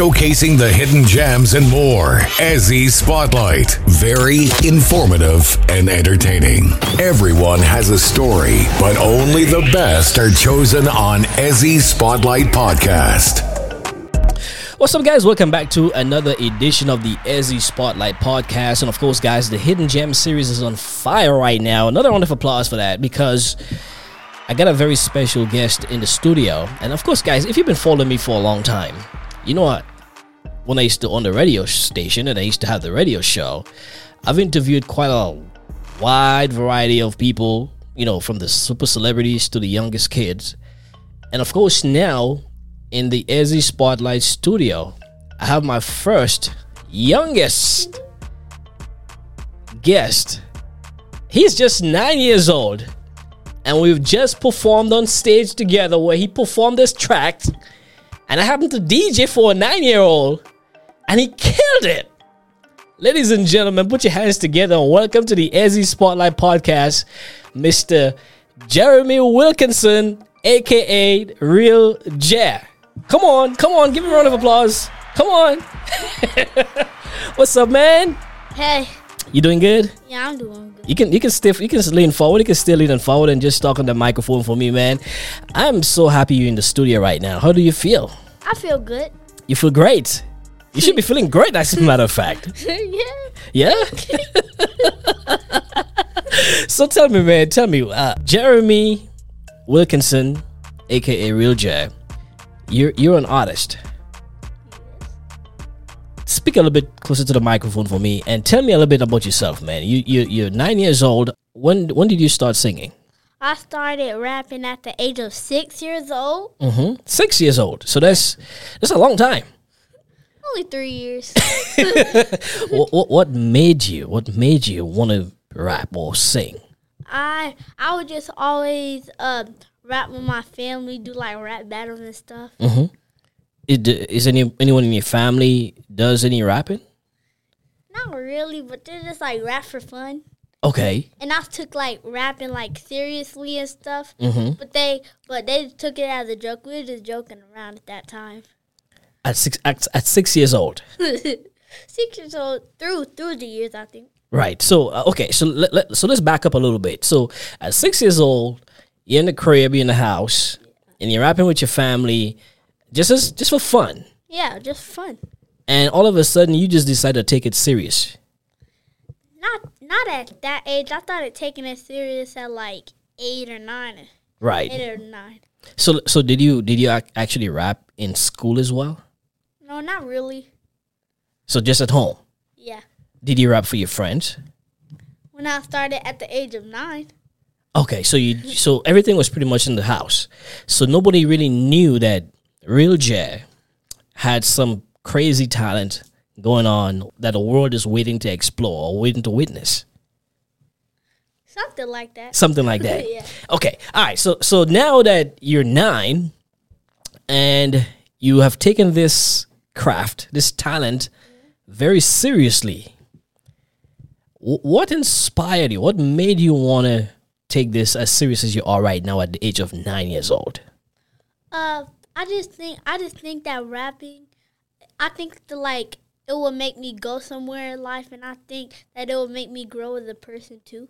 showcasing the hidden gems and more. Ezzy Spotlight. Very informative and entertaining. Everyone has a story, but only the best are chosen on Ezzy Spotlight Podcast. What's up, guys? Welcome back to another edition of the Ezzy Spotlight Podcast. And of course, guys, the Hidden Gem series is on fire right now. Another round of applause for that because I got a very special guest in the studio. And of course, guys, if you've been following me for a long time, you know what? When I used to on the radio station and I used to have the radio show, I've interviewed quite a wide variety of people, you know, from the super celebrities to the youngest kids. And of course, now in the Ezzy Spotlight studio, I have my first youngest guest. He's just nine years old, and we've just performed on stage together where he performed this track. And I happened to DJ for a nine year old, and he killed it. Ladies and gentlemen, put your hands together and welcome to the Ezzy Spotlight Podcast, Mr. Jeremy Wilkinson, aka Real Je. Come on, come on, give me a round of applause. Come on. What's up, man? Hey, You doing good? yeah, I'm doing good. You can you can still you can lean forward. You can still lean forward and just talk on the microphone for me, man. I'm so happy you're in the studio right now. How do you feel? I feel good. You feel great. You should be feeling great, as a matter of fact. yeah. Yeah. so tell me, man. Tell me, uh, Jeremy Wilkinson, aka Real Je. You're you're an artist. Speak a little bit closer to the microphone for me, and tell me a little bit about yourself, man. You you you're nine years old. When when did you start singing? I started rapping at the age of six years old. Mm-hmm. Six years old. So that's that's a long time. Only three years. what, what what made you? What made you want to rap or sing? I I would just always uh, rap with my family, do like rap battles and stuff. Is, is any anyone in your family does any rapping? Not really, but they're just like rap for fun. Okay. And I took like rapping like seriously and stuff. Mm-hmm. But they but they took it as a joke. We were just joking around at that time. At six at, at six years old. six years old through through the years, I think. Right. So uh, okay. So let, let, so let's back up a little bit. So at six years old, you're in the crib, you're in the house, and you're rapping with your family, just as just for fun. Yeah, just fun. And all of a sudden, you just decide to take it serious. Not not at that age. I started taking it serious at like eight or nine. Right. Eight or nine. So so did you did you ac- actually rap in school as well? No, not really. So just at home. Yeah. Did you rap for your friends? When I started at the age of nine. Okay, so you so everything was pretty much in the house. So nobody really knew that Real Je had some crazy talent going on that the world is waiting to explore or waiting to witness. Something like that. Something like that. Yeah. Okay. All right. So so now that you're 9 and you have taken this craft, this talent very seriously. wh- What inspired you? What made you want to take this as serious as you are right now at the age of 9 years old? Uh I just think I just think that rapping I think the like it will make me go somewhere in life and I think that it will make me grow as a person too.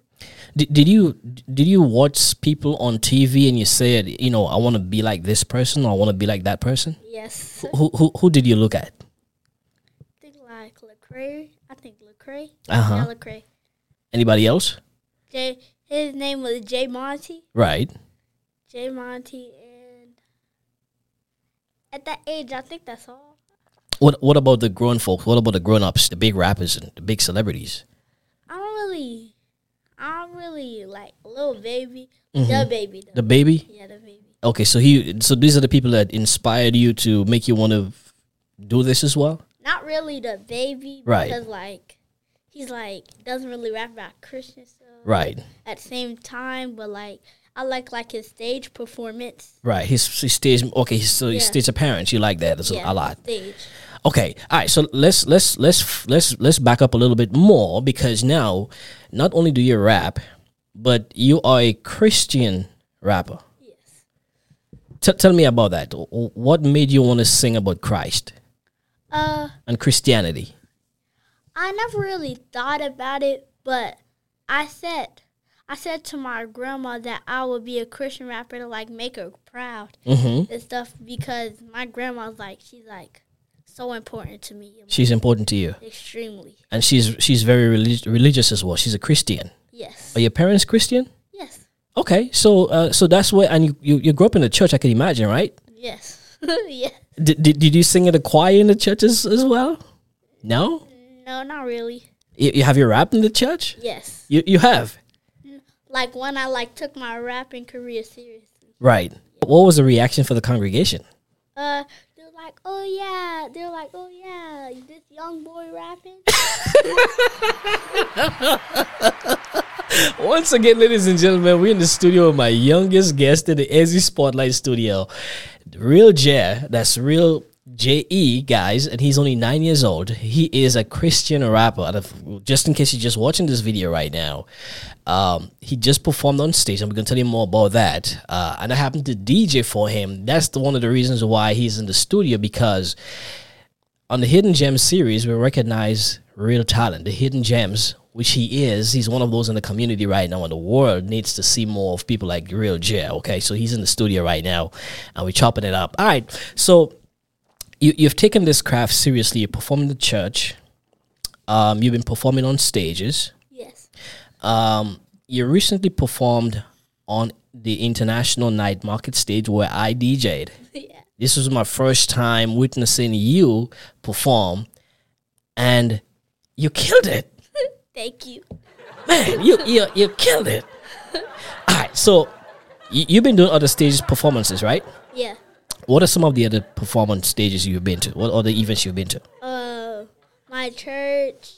Did, did you did you watch people on TV and you said, you know, I want to be like this person or I want to be like that person? Yes. Who who who did you look at? I think like Lecrae. I think Lecrae. Uh-huh. Yeah, Lecrae. Anybody else? Jay his name was Jay Monty. Right. Jay Monty and at that age I think that's all. What what about the grown folks? What about the grown ups, the big rappers and the big celebrities? I don't really I don't really like Lil Baby. Mm-hmm. The baby though. The baby? yeah, the baby. Okay, so he so these are the people that inspired you to make you want to do this as well? Not really the baby Right. because like he's like doesn't really rap about Christian stuff Right. at the same time, but like I like like his stage performance. Right. His, his stage okay, so his Yeah. stage appearance, you like that a- Yeah, a lot. Stage. Okay, all right. So let's let's let's let's let's back up a little bit more because now, not only do you rap, but you are a Christian rapper. Yes. T- tell me about that. What made you want to sing about Christ? Uh, and Christianity? I never really thought about it, but I said, I said to my grandma that I would be a Christian rapper to like make her proud Mm-hmm. and stuff because my grandma's like she's like so important to me, She's important to you, extremely. and she's she's very relig- religious as well. She's a Christian. Yes. Are your parents Christian? Yes. Okay, so uh, so that's where and you, you you grew up in the church. I can imagine, right? Yes. yeah. Did, did, did you sing in the choir in the church as, as well? No, No, not really. you, you have you rapped in the church? Yes. You you have Like when I like took my rapping career seriously. right. What was the reaction for the congregation? Uh, they're like, oh yeah. They're like, oh yeah, this young boy rapping. Once again, ladies and gentlemen, we're in the studio with my youngest guest in the Ezzy Spotlight Studio, Real Je. That's Real J E, guys, and he's only nine years old. He is a Christian rapper. And if- Just in case you're just watching this video right now, um, he just performed on stage, and we're gonna tell you more about that. Uh, and I happened to DJ for him. That's the, one of the reasons why he's in the studio because on the Hidden Gems series, we recognize real talent, the hidden gems, which he is. He's one of those in the community right now, and the world needs to see more of people like Real Je. Okay, so he's in the studio right now, and we're chopping it up. All right, so you, you've taken this craft seriously. You perform in the church. Um, you've been performing on stages. yes. Um, you recently performed on the International Night Market stage where I DJ'd. yeah. This was my first time witnessing you perform, and you killed it, Thank you. man. You you you killed it. All right, so you, you've been doing other stage performances, right? Yeah. What are some of the other performance stages you've been to? What other events you've been to? Uh, my church.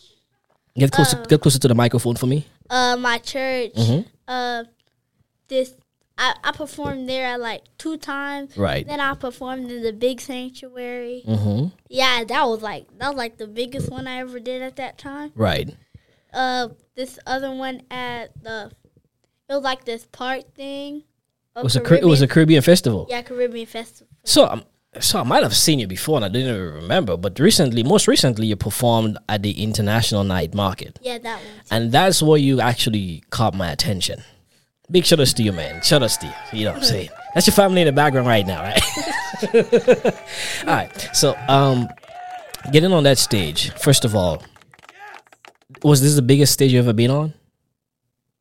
Get closer, Uh. get closer to the microphone for me. Uh, my church. Mhm. Uh, this. I, I performed there like two times. Right. Then I performed in the big sanctuary. Mm-hmm. Yeah, that was like that was like the biggest one I ever did at that time. Right. Uh, this other one at the, it was like this park thing. It was a Car- it was a Caribbean festival. yeah Caribbean festival. So, um, so I might have seen you before and I didn't even remember. But recently, most recently, you performed at the International Night Market, Yeah, that one. and that's where you actually caught my attention. Big shout outs to you, man. Shout outs to you. You know what I'm saying? That's your family in the background right now, right? all right. So, um, getting on that stage. First of all, was this the biggest stage you've ever been on?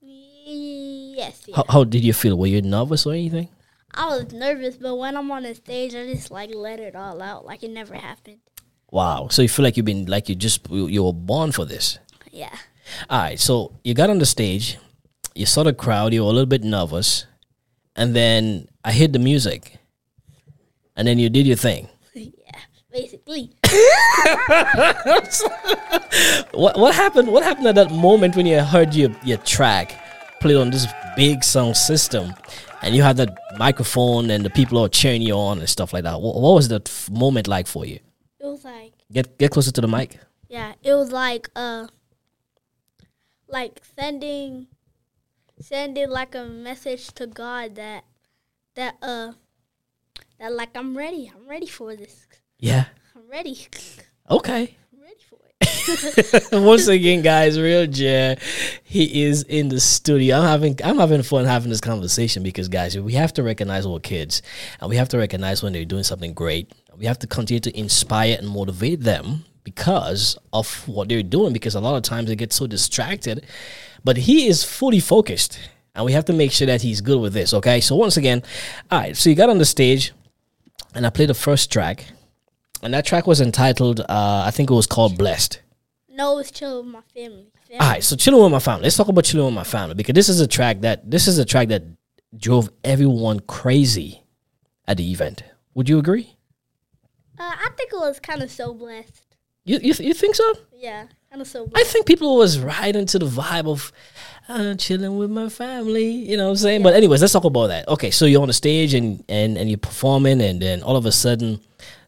Yes, yeah. How, how did you feel? Were you nervous or anything? I was nervous, but when I'm on the stage, I just like let it all out, like it never happened. Wow. So you feel like you've been like you just you were born for this. Yeah. All right, so you got on the stage, you saw the crowd, you were a little bit nervous, and then I hit the music, and then you did your thing. yeah. Basically. What what happened? What happened at that moment when you heard your your track played on this big sound system, and you had that microphone and the people are cheering you on and stuff like that? What, what was that f- moment like for you? It was like Get get closer to the mic. yeah, it was like uh like sending sending like a message to God that that uh that like I'm ready. I'm ready for this. Yeah. I'm ready. Okay. I'm ready for it. Once again, guys, real Je, he is in the studio. I'm having I'm having fun having this conversation because, guys, we have to recognize our kids, and we have to recognize when they're doing something great. We have to continue to inspire and motivate them because of what they're doing. Because a lot of times they get so distracted, but he is fully focused, and we have to make sure that he's good with this. Okay, so once again, all right. So you got on the stage, and I played the first track, and that track was entitled, uh, I think it was called "Blessed." No, it's chill with my family. family. All right, so chilling with my family. Let's talk about chilling with my family because this is a track that this is a track that drove everyone crazy at the event. Would you agree? Uh, I think it was kind of so blessed. You you, you think so? Yeah, kind of so I think people was right into the vibe of uh, chilling with my family. You know what I'm saying? But anyways, let's talk about that. Okay, so you're on the stage and and and you're performing, and then all of a sudden,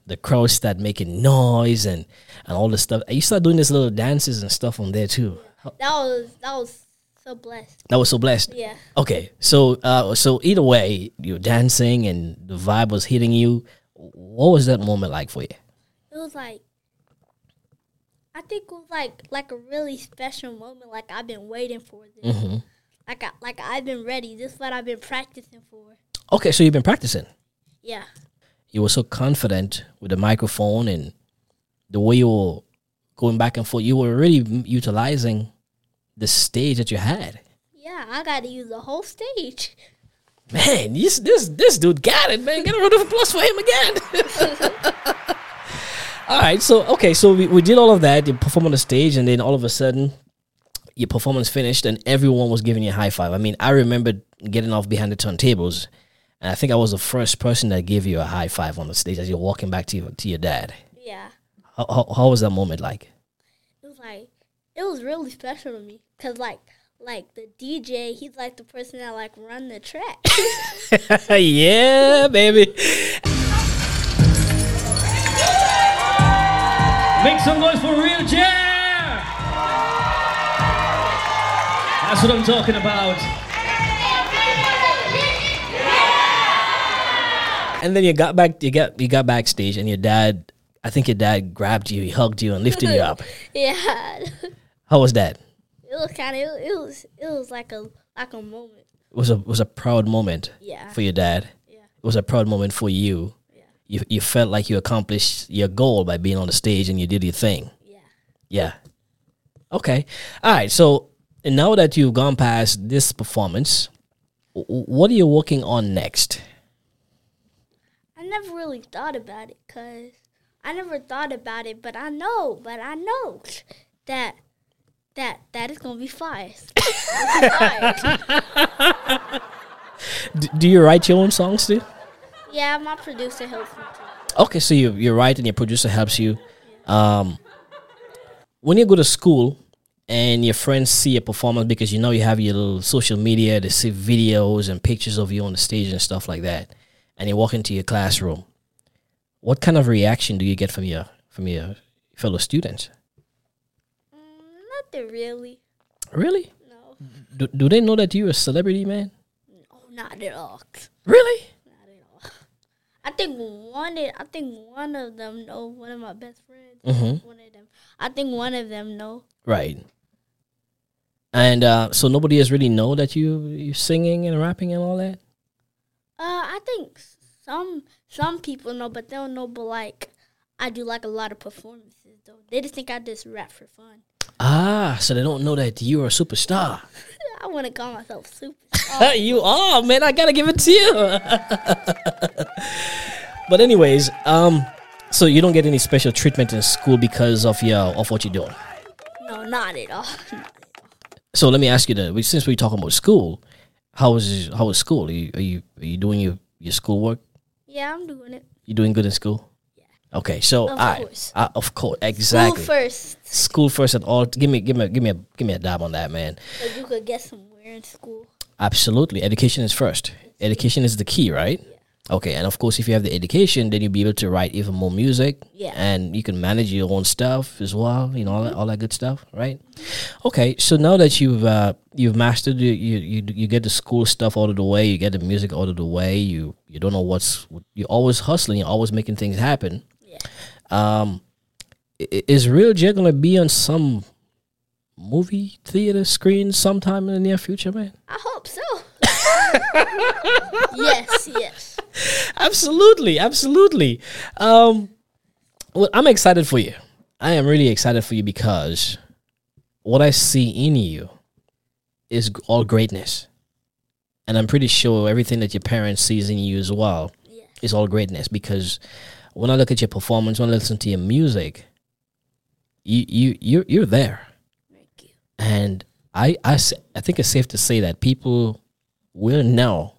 the crowd start making noise and and all this stuff. And you start doing these little dances and stuff on there too. That was that was so blessed. That was so blessed. Yeah. Okay, so uh, so either way, you're dancing and the vibe was hitting you. What was that moment like for you? It was like I think it was like like a really special moment. Like I've been waiting for this. hmm Like I like I've been ready. This is what I've been practicing for. Okay, so you've been practicing. Yeah. You were so confident with the microphone and the way you were going back and forth. You were really utilizing the stage that you had. Yeah, I got to use the whole stage. Man, this this this dude got it, man. Get a round of applause for him again. all right, so okay, so we, we did all of that. You perform on the stage, and then all of a sudden, your performance finished, and everyone was giving you a high five. I mean, I remember getting off behind the turntables, and I think I was the first person that gave you a high five on the stage as you're walking back to your to your dad. Yeah. How, how, how was that moment like? It was like it was really special to me cuz like like the DJ, he's like the person that like run the track. yeah, baby. Make some noise for Real Jam! That's what I'm talking about. And then you got back, you got you got backstage, and your dad, I think your dad grabbed you, he hugged you, and lifted you up. yeah. How was that? It was kind of it, was it was like a like a moment. It was a was a proud moment Yeah. for your dad. Yeah. It was a proud moment for you. Yeah. You you felt like you accomplished your goal by being on the stage and you did your thing. Yeah. Yeah. Okay. All right. So and now that you've gone past this performance, what are you working on next? I never really thought about it cuz I never thought about it, but I know, but I know that that that is going to be fire. Fire. D- do you write your own songs too? yeah, my producer helps me too. Okay, so you you write and your producer helps you. Um, when you go to school and your friends see a performance because you know you have your little social media, they see videos and pictures of you on the stage and stuff like that, and you walk into your classroom, what kind of reaction do you get from your from your fellow students? Mm, nothing really. Really? No. Do, do they know that you're a celebrity, man? No, not at all. Really? Not at all. I think one. Of, I think one of them know. One of my best friends. Mm-hmm. One of them. I think one of them know. Right. And uh, so nobody has really know that you you singing and rapping and all that. Uh, I think some some people know, but they don't know. But like, I do like a lot of performances though. They just think I just rap for fun. Ah, so they don't know that you're a superstar. I want to call myself super. you are, man. I gotta give it to you. but anyways, um, so you don't get any special treatment in school because of your of what you're doing. no, not at all. So let me ask you that. Since we're talking about school, how is how is school? Are you are you, are you doing your your schoolwork? yeah, I'm doing it. You doing good in school? Yeah. Okay, so I Of I- course. I- of course, School exactly. first, School first at all. Give me, give me, give me a, give me a dab on that, man. so you could get somewhere in school. Absolutely. Education is first. Education is the key, right? Okay, and of course, if you have the education, then you'll be able to write even more music. Yeah. And you can manage your own stuff as well. You know all that, all that good stuff, right? Okay, so now that you've uh, you've mastered, you, you you you get the school stuff out of the way, you get the music out of the way. You you don't know what's you're always hustling, you're always making things happen. Yeah. Um, is Real Je gonna be on some movie theater screen sometime in the near future, man? I hope so. yes, yes. absolutely, absolutely. Um, well, I'm excited for you. I am really excited for you because what I see in you is all greatness, and I'm pretty sure everything that your parents sees in you as well Yeah. is all greatness. Because when I look at your performance, when I listen to your music, you you you're you're there, Thank you. and I I I think it's safe to say that people will know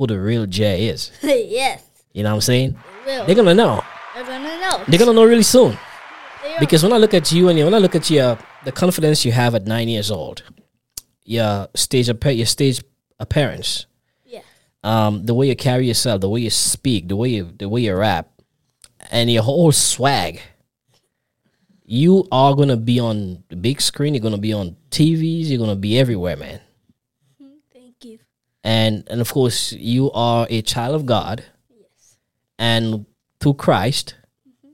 who the real Je is. yes, You know what I'm saying? will. They're gonna know. They're gonna know. They're gonna know really soon. Because when I look at you and when I look at your the confidence you have at nine years old, your stage your stage appearance, yeah, um, the way you carry yourself, the way you speak, the way you the way you rap, and your whole swag, you are gonna be on the big screen. You're gonna be on TVs. You're gonna be everywhere, man. And and of course, you are a child of God, Yes, and through Christ,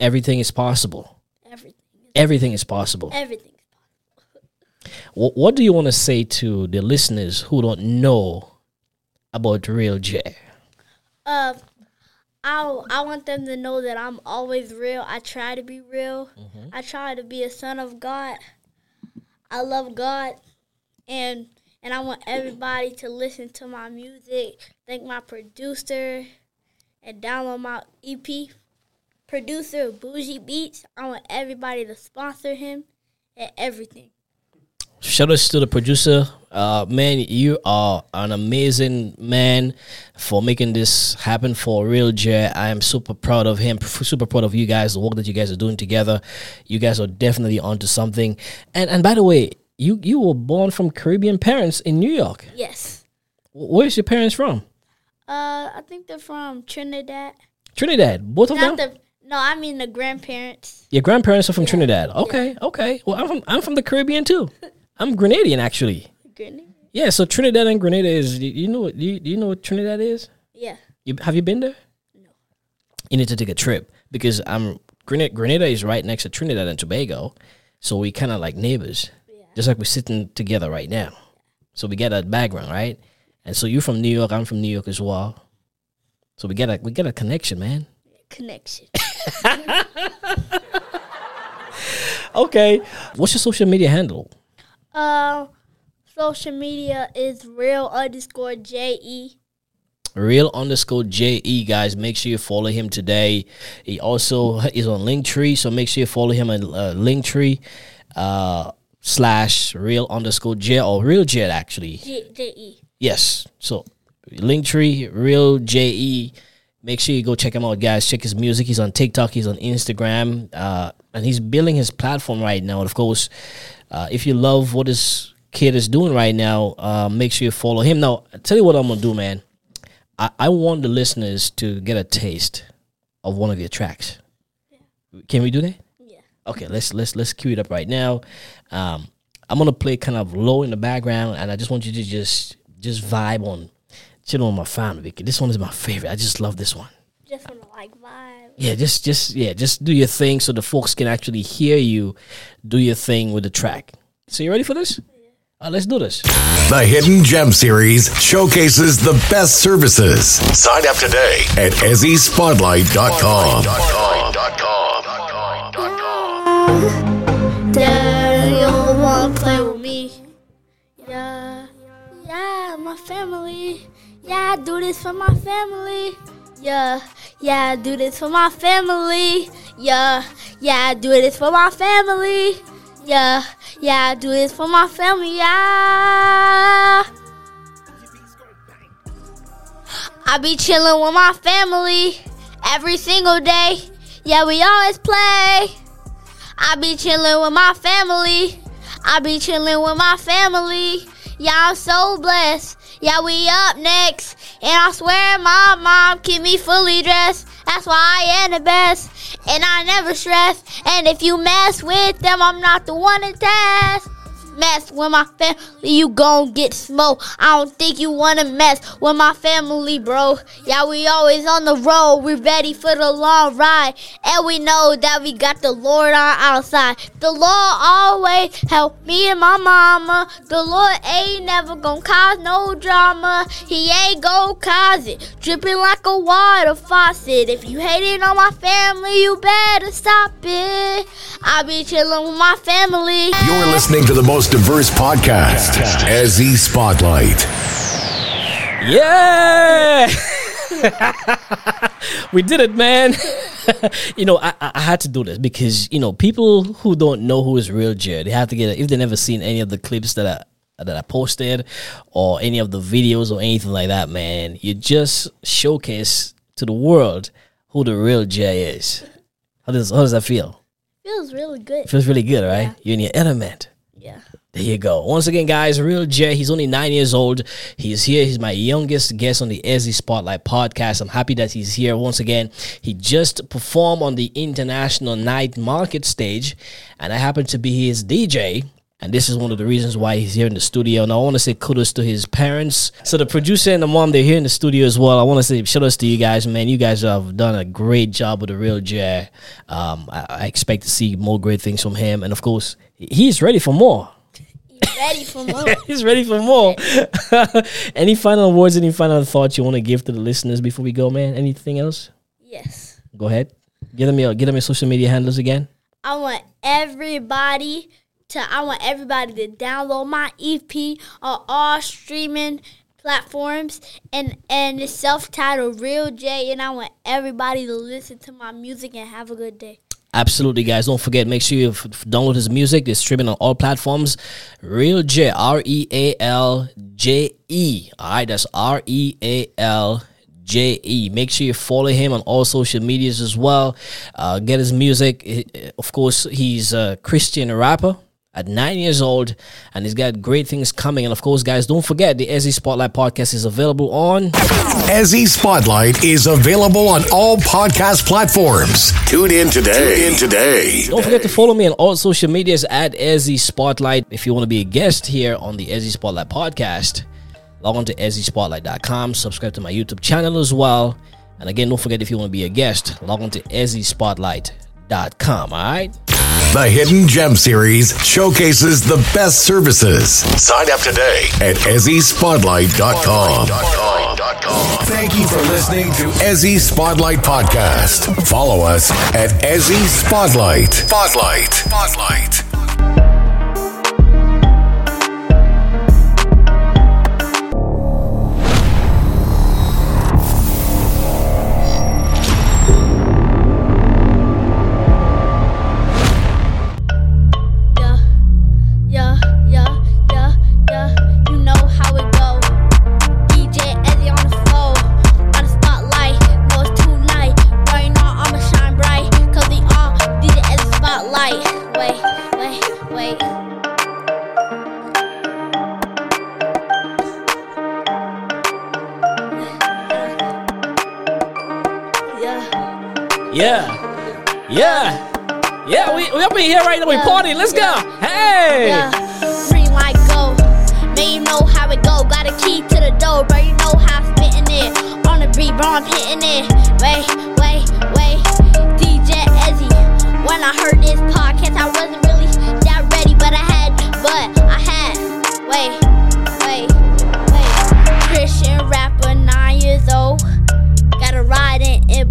everything is possible. everything. Is Everything is possible. Everything. What, what do you want to say to the listeners who don't know about Real Je? Uh, I I want them to know that I'm always real. I try to be real. I try to be a son of God. I love God, and and I want everybody to listen to my music. Thank my producer, and download my EP. Producer Bougie Beats. I want everybody to sponsor him and everything. Shout out to the producer. Uh, man, you are an amazing man for making this happen for Real Je. I am super proud of him, super proud of you guys, the work that you guys are doing together. You guys are definitely onto something. And and by the way, you you were born from Caribbean parents in New York. Yes. Where's your parents from? Uh, I think they're from Trinidad. Trinidad. Both of them. the no, I mean the grandparents. Your grandparents are from Trinidad. Okay, okay. Well, I'm from I'm from the Caribbean too. I'm Grenadian actually. Grenada. Yeah, so Trinidad and Grenada is. You know what? You, you know what Trinidad is? Yeah. You have you been there? No. You need to take a trip because I'm Grenada. Grenada is right next to Trinidad and Tobago, so we kind of like neighbors, just like we're sitting together right now. So we get a background, right? And so you're from New York. I'm from New York as well. So we get a we get a connection, man. Connection. Okay. What's your social media handle? uh, social media is real underscore J E. real underscore je guys make sure you follow him today he also is on linktree so make sure you follow him on uh, linktree uh slash real underscore j or real je actually. J J E. yes. So linktree real je make sure you go check him out guys. Check his music. He's on tiktok. He's on instagram. Uh and he's building his platform right now. And of course uh, if you love what this kid is doing right now uh, make sure you follow him. Now I tell you what i'm gonna do man. I, I want the listeners to get a taste of one of your tracks. Can we do that? Yeah. Okay, let's let's let's cue it up right now. Um, I'm gonna play kind of low in the background, and I just want you to just just vibe on, chill on my family. Because this one is my favorite. I just love this one. Just wanna like vibe. Yeah, just just yeah, just do your thing so the folks can actually hear you do your thing with the track. So you ready for this? Uh, let's do this. The Hidden Gem Series showcases the best services. Sign up today at ezzyspotlight.com. Daddy, you wanna play with me. Yeah, yeah, my family. Yeah, I do this for my family. Yeah, yeah, I do this for my family. Yeah, yeah, I do this for my family. Yeah, yeah, I do this for my family. Yeah. I be chilling with my family every single day. Yeah, we always play. I be chilling with my family. I be chilling with my family. Yeah, I'm so blessed. Yeah, we up next. And I swear my mom keep me fully dressed. That's why I am the best. And I never stress. And if you mess with them, I'm not the one to test. Mess with my family, you gon' get smoked. I don't think you wanna mess with my family, bro. Yeah, we always on the road. We ready for the long ride. And we know that we got the Lord on our side. The Lord always help me and my mama. The Lord ain't never gon' cause no drama. He ain't gon' cause it. Dripping like a water faucet. If you hating on my family, you better stop it. I be chillin' with my family. You're listening to the most diverse podcast, Ezzy Spotlight. Yeah, we did it, man. you know, I, I I had to do this because you know people who don't know who is real Jared, they have to get it if they never seen any of the clips that I that I posted or any of the videos or anything like that. Man, you just showcase to the world who the real Je is. How does how does that feel? Feels really good. Feels really good, right? You're in your element. There you go. Once again, guys, Real Je. He's only nine years old. He's here. He's my youngest guest on the Ezzy Spotlight podcast. I'm happy that he's here once again. He just performed on the International Night Market stage, and I happen to be his DJ. And this is one of the reasons why he's here in the studio. And I want to say kudos to his parents. So the producer and the mom, they're here in the studio as well. I want to say shout outs to you guys, man. You guys have done a great job with the real Je. Um, I, I expect to see more great things from him. And of course, he's ready for more. Ready for more. He's ready for more. any final words, any final thoughts you want to give to the listeners before we go, man? Anything else? yes. Go ahead. Give them your give them your social media handles again. I want everybody to I want everybody to download my EP on all streaming platforms and and it's self-titled Real Je and I want everybody to listen to my music and have a good day. Absolutely, guys. Don't forget, make sure you download his music. It's streaming on all platforms. Real Je, R E A L J E. All right, that's R E A L J E. Make sure you follow him on all social medias as well. Uh, get his music. Of course, he's a Christian rapper at nine years old, and he's got great things coming. And of course, guys, don't forget the Ezzy Spotlight podcast is available on. Ezzy Spotlight is available on all podcast platforms. Tune in today. Tune in today. Don't forget to follow me on all social medias at Ezzy Spotlight. If you want to be a guest here on the Ezzy Spotlight podcast, log on to EzzySpotlight.com. Subscribe to my YouTube channel as well. And again, don't forget if you want to be a guest, log on to EzzySpotlight.com. All right. The Hidden Gem series showcases the best services. Sign up today at EzzySpotlight.com. Thank you for listening to Ezzy Spotlight Podcast. Follow us at Ezzy Spotlight. Spotlight. Spotlight. Yeah. Yeah. We, we up in here right now. We party. Let's go. Hey. Green light go. Man, you know how it go. Got a key to the door, bro. You know how I'm spitting it. On the beat, bro, I'm hitting it. Wait, wait, wait. DJ Ezzy. When I heard this podcast, I wasn't really that ready, but I had, but I had. Wait, wait, wait. Christian rapper, nine years old. Got a ride in a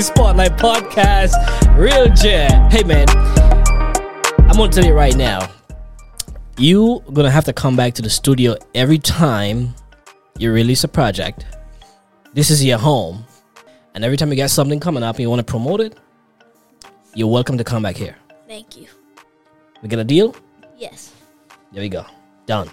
Spotlight Podcast. Real Je. Hey man, I'm gonna tell you right now. You gonna have to come back to the studio every time you release a project. This is your home. And every time you got something coming up and you want to promote it, you're welcome to come back here. Thank you. We get a deal? Yes. There we go. Done.